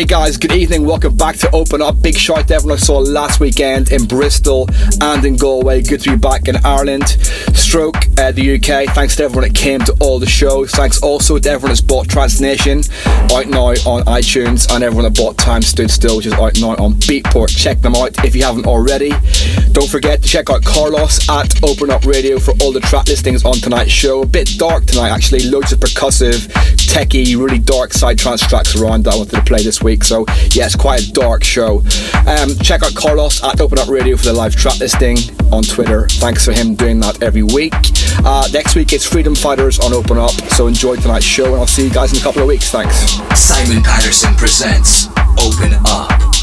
Hey guys, good evening. Welcome back to Open Up. Big shout out to everyone I saw last weekend in Bristol and in Galway. Good to be back in Ireland. Stroke, uh, the UK. Thanks to everyone that came to all the shows. Thanks also to everyone that's bought Trance Nation out now on iTunes and everyone that bought Time Stood Still, which is out now on Beatport. Check them out if you haven't already. Don't forget to check out Carlos at Open Up Radio for all the track listings on tonight's show. A bit dark tonight, actually. Loads of percussive, techie, really dark side trance tracks around that I wanted to play this week. So yeah, it's quite a dark show. Um, check out Carlos at Open Up Radio for the live track listing on Twitter. Thanks for him doing that every week. Uh, next week it's Freedom Fighters on Open Up. So enjoy tonight's show, and I'll see you guys in a couple of weeks. Thanks. Simon Patterson presents Open Up.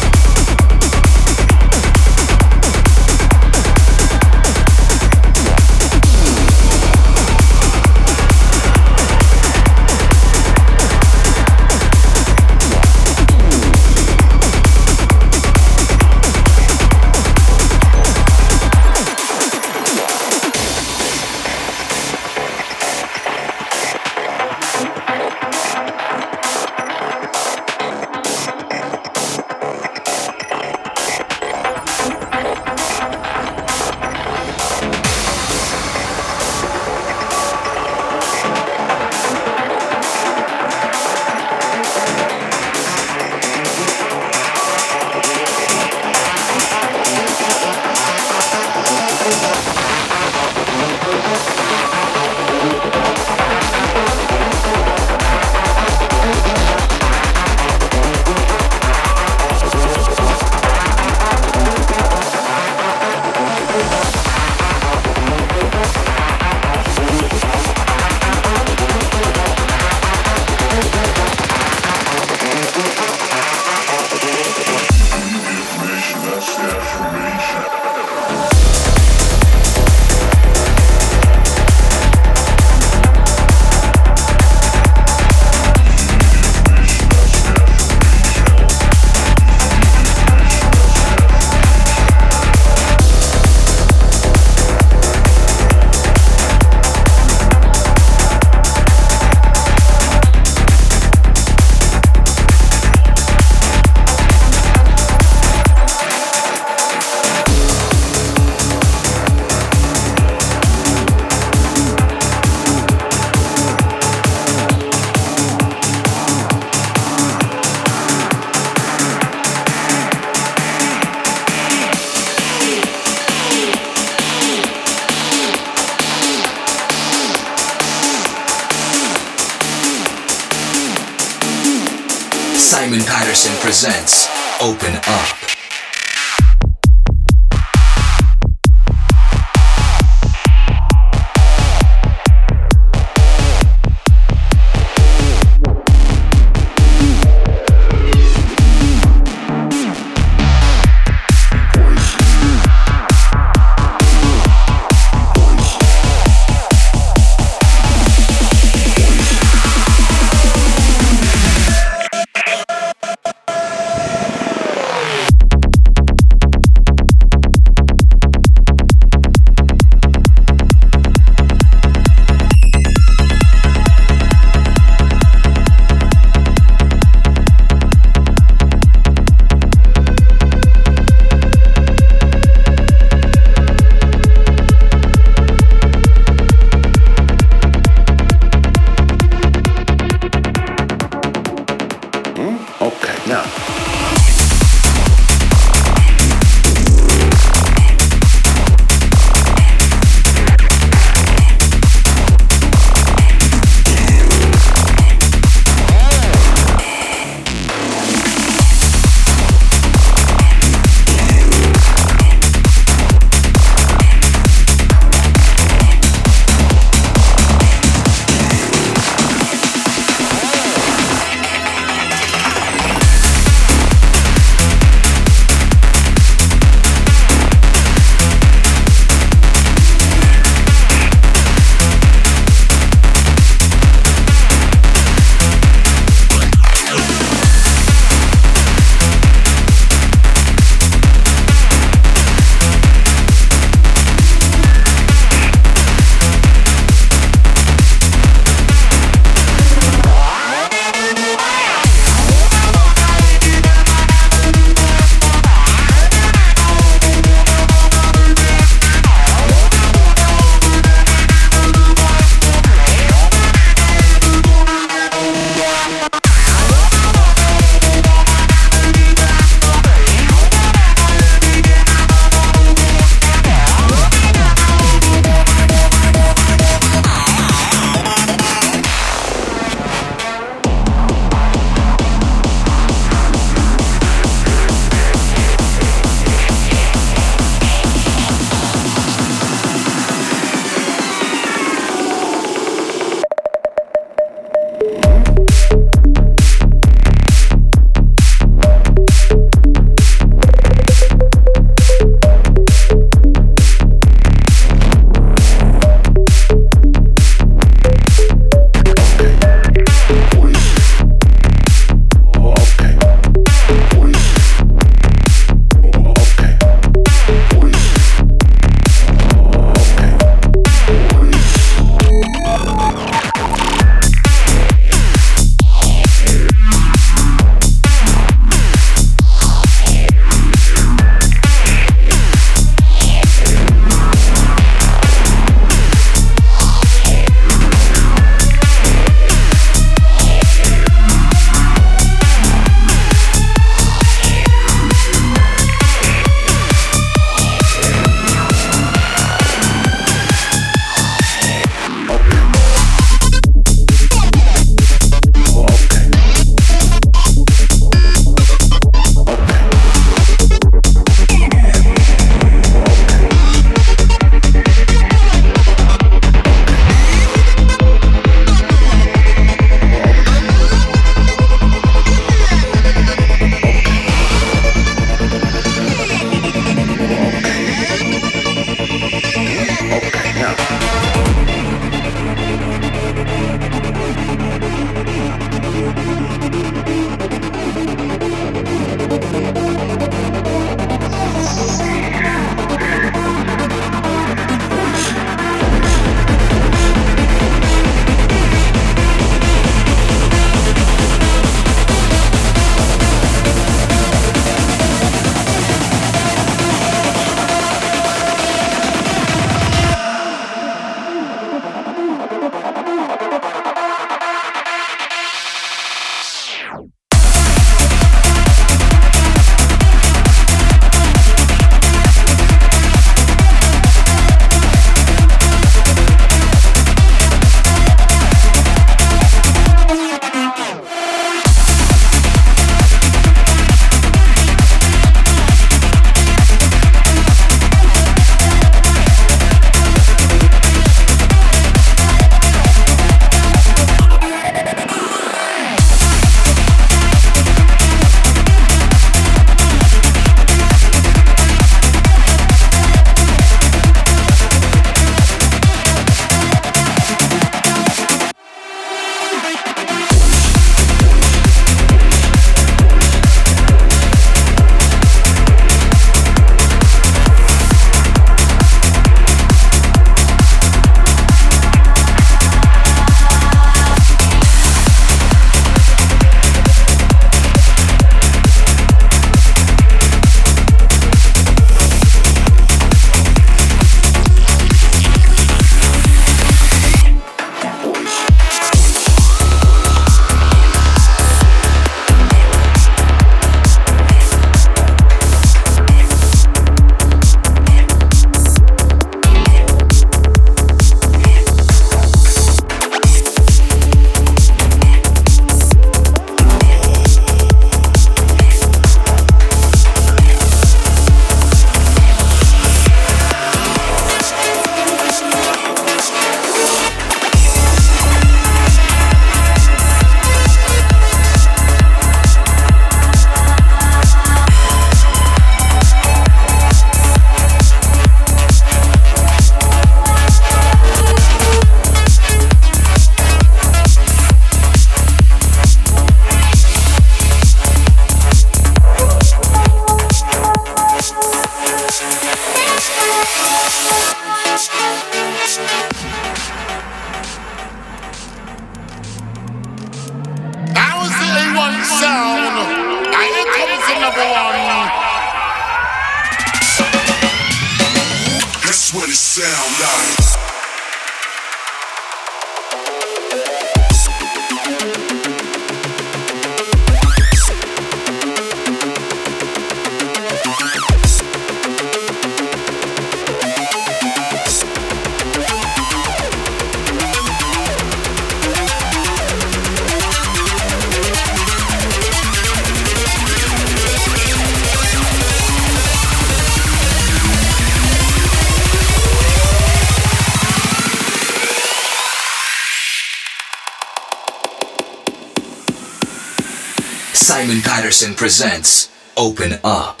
Simon presents Open Up.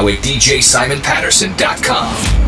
Now at DJSimonPatterson.com.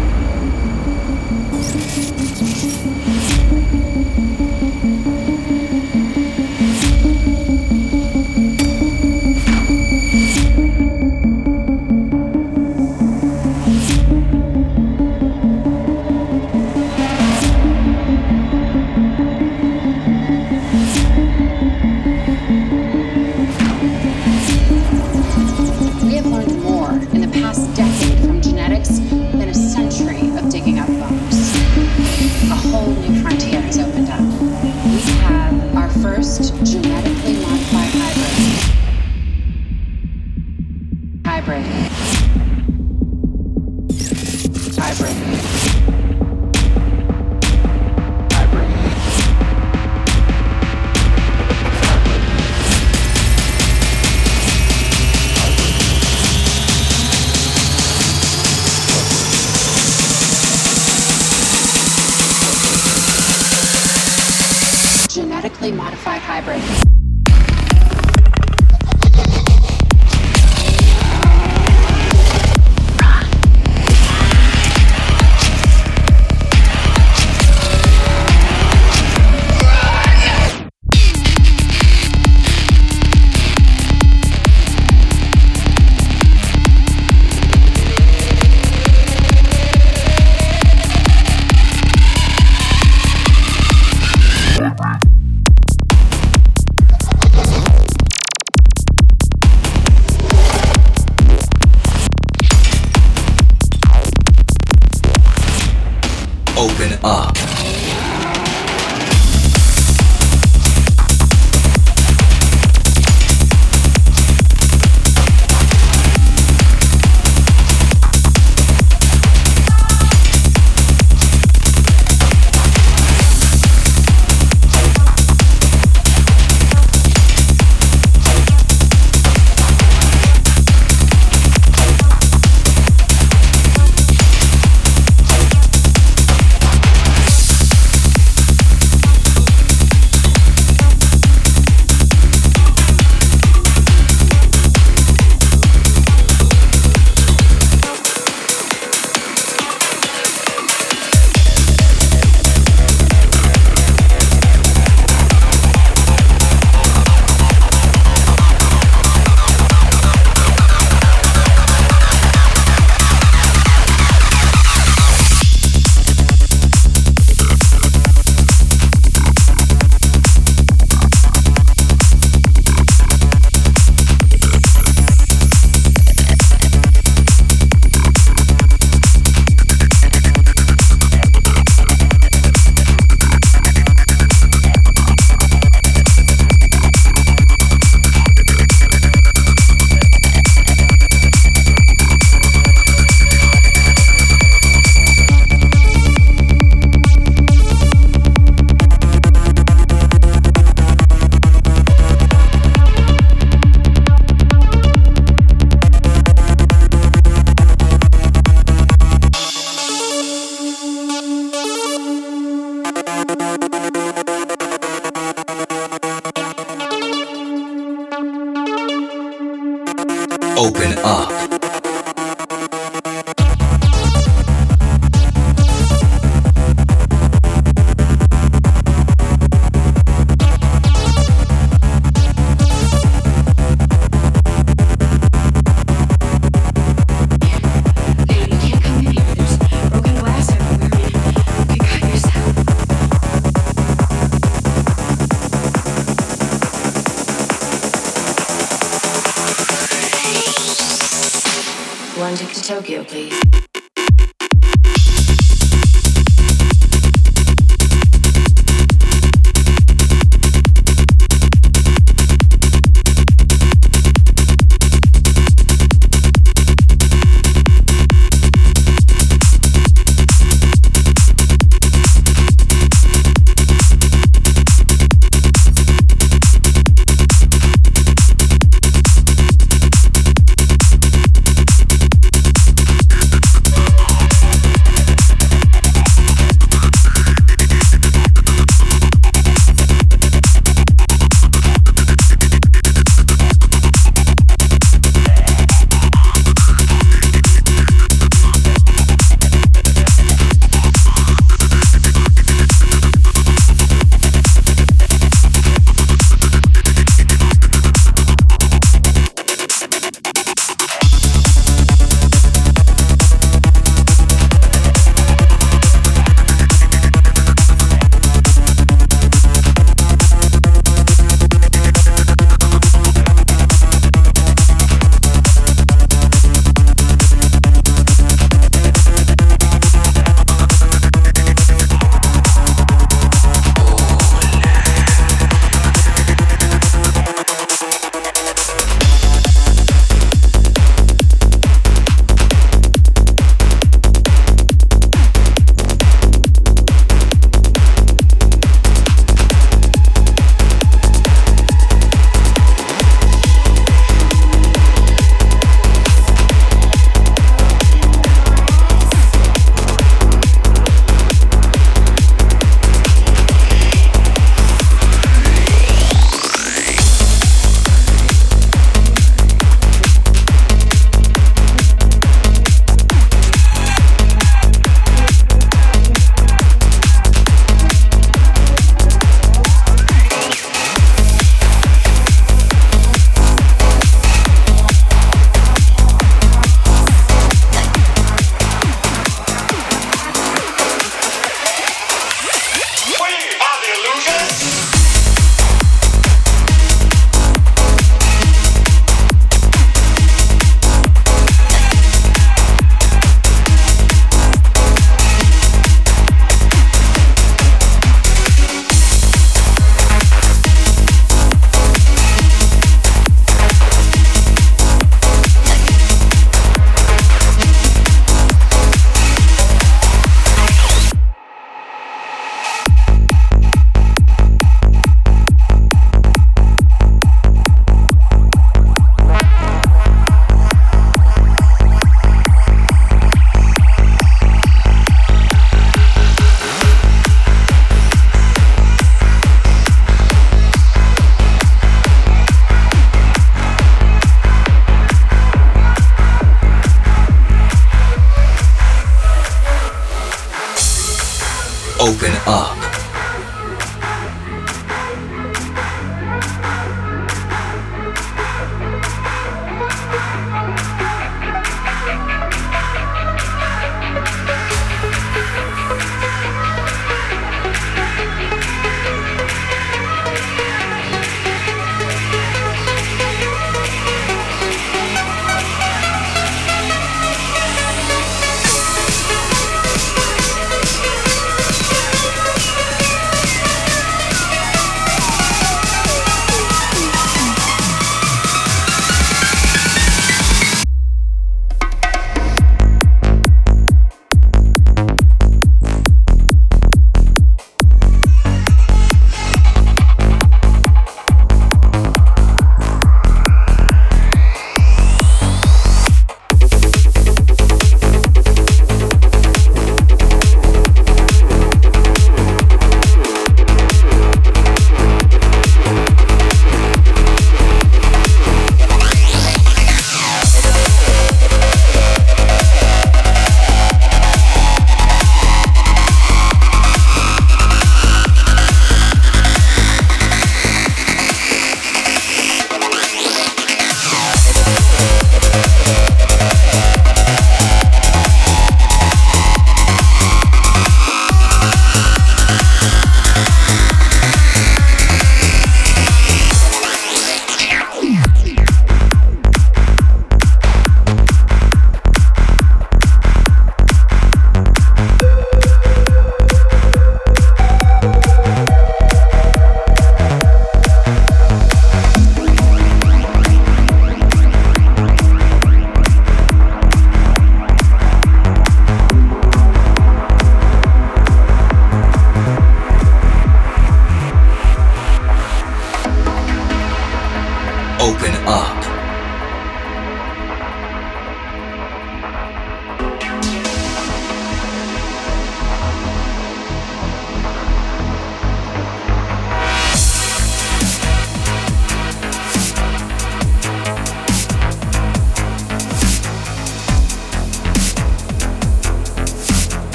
Open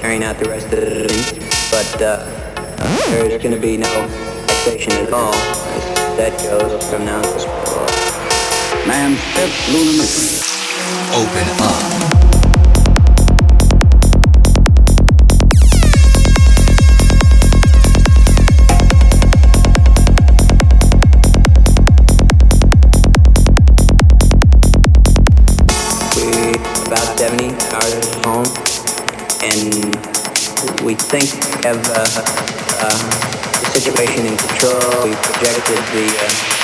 carrying out the rest of the thing. But uh, there's going to be no taxation at all. As that goes from now to Man's fifth lunar. Open up. Think have uh, uh, the situation in control. We projected the.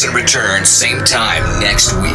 Patterson returns same time next week.